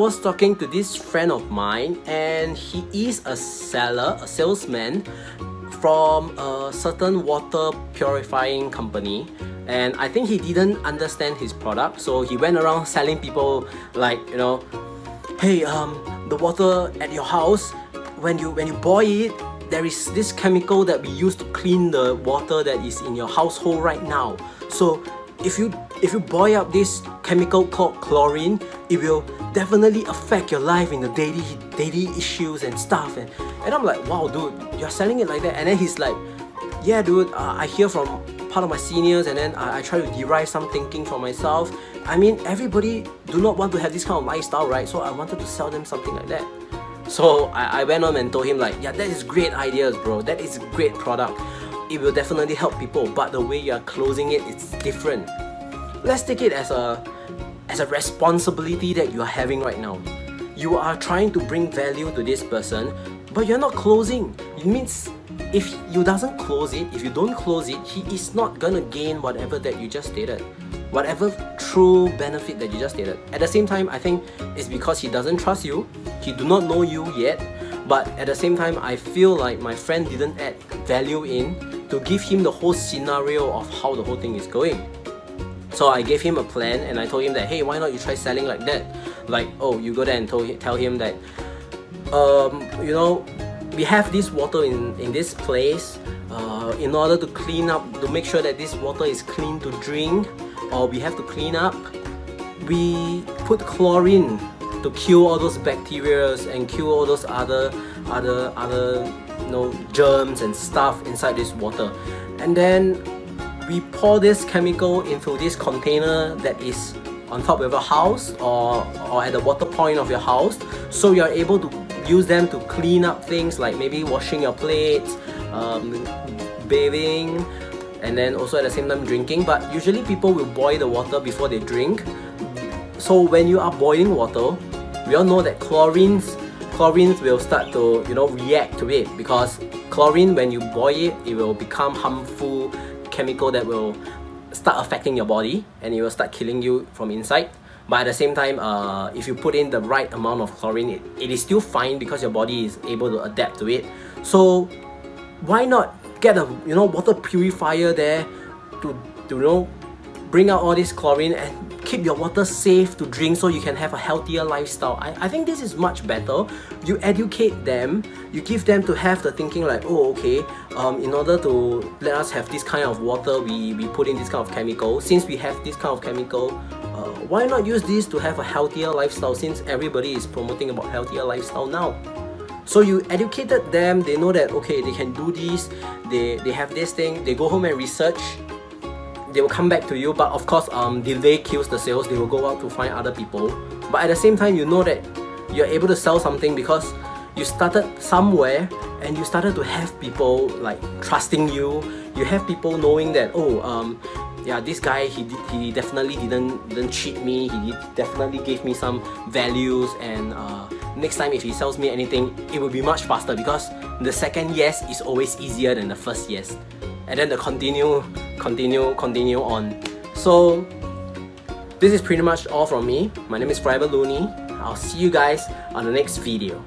I was talking to this friend of mine and he is a seller, a salesman from a certain water purifying company. And I think he didn't understand his product so he went around selling people like you know hey um the water at your house when you when you boil it there is this chemical that we use to clean the water that is in your household right now. So if you if you boil up this chemical called chlorine it will definitely affect your life in the daily daily issues and stuff. And, and I'm like wow dude you're selling it like that. And then he's like yeah dude uh, I hear from part of my seniors and then I, I try to derive some thinking for myself. I mean everybody do not want to have this kind of lifestyle right? So I wanted to sell them something like that. So I, I went on and told him like yeah that is great ideas bro. That is great product. It will definitely help people. But the way you are closing it it's different let's take it as a as a responsibility that you are having right now. You are trying to bring value to this person but you're not closing. It means if you doesn't close it if you don't close it he is not gonna gain whatever that you just stated. Whatever true benefit that you just stated. At the same time i think it's because he doesn't trust you. He do not know you yet. But at the same time i feel like my friend didn't add value in to give him the whole scenario of how the whole thing is going so I gave him a plan and I told him that hey why not you try selling like that? Like oh you go there and told, tell him that um, you know we have this water in, in this place uh, in order to clean up to make sure that this water is clean to drink or we have to clean up we put chlorine to kill all those bacteria and kill all those other other other you know germs and stuff inside this water. And then we pour this chemical into this container that is on top of your house or, or at the water point of your house so you're able to use them to clean up things like maybe washing your plates, um, bathing, and then also at the same time drinking. But usually people will boil the water before they drink. So when you are boiling water, we all know that chlorines chlorines will start to you know react to it because chlorine when you boil it it will become harmful chemical that will start affecting your body and it will start killing you from inside. But at the same time uh, if you put in the right amount of chlorine it, it is still fine because your body is able to adapt to it. So why not get a you know water purifier there to, to you know bring out all this chlorine and keep your water safe to drink so you can have a healthier lifestyle. I, I think this is much better. You educate them, you give them to have the thinking like, oh okay, um, in order to let us have this kind of water, we, we put in this kind of chemical. Since we have this kind of chemical, uh, why not use this to have a healthier lifestyle since everybody is promoting about healthier lifestyle now? So you educated them, they know that okay, they can do this, they, they have this thing, they go home and research, they will come back to you but of course um, delay kills the sales. They will go out to find other people. But at the same time you know that you're able to sell something because you started somewhere and you started to have people like trusting you. You have people knowing that oh um, yeah this guy he he definitely didn't didn't cheat me. He definitely gave me some values and uh, next time if he sells me anything it will be much faster because the second yes is always easier than the first yes. And then the continue, continue, continue on. So this is pretty much all from me. My name is Forever Looney. I'll see you guys on the next video.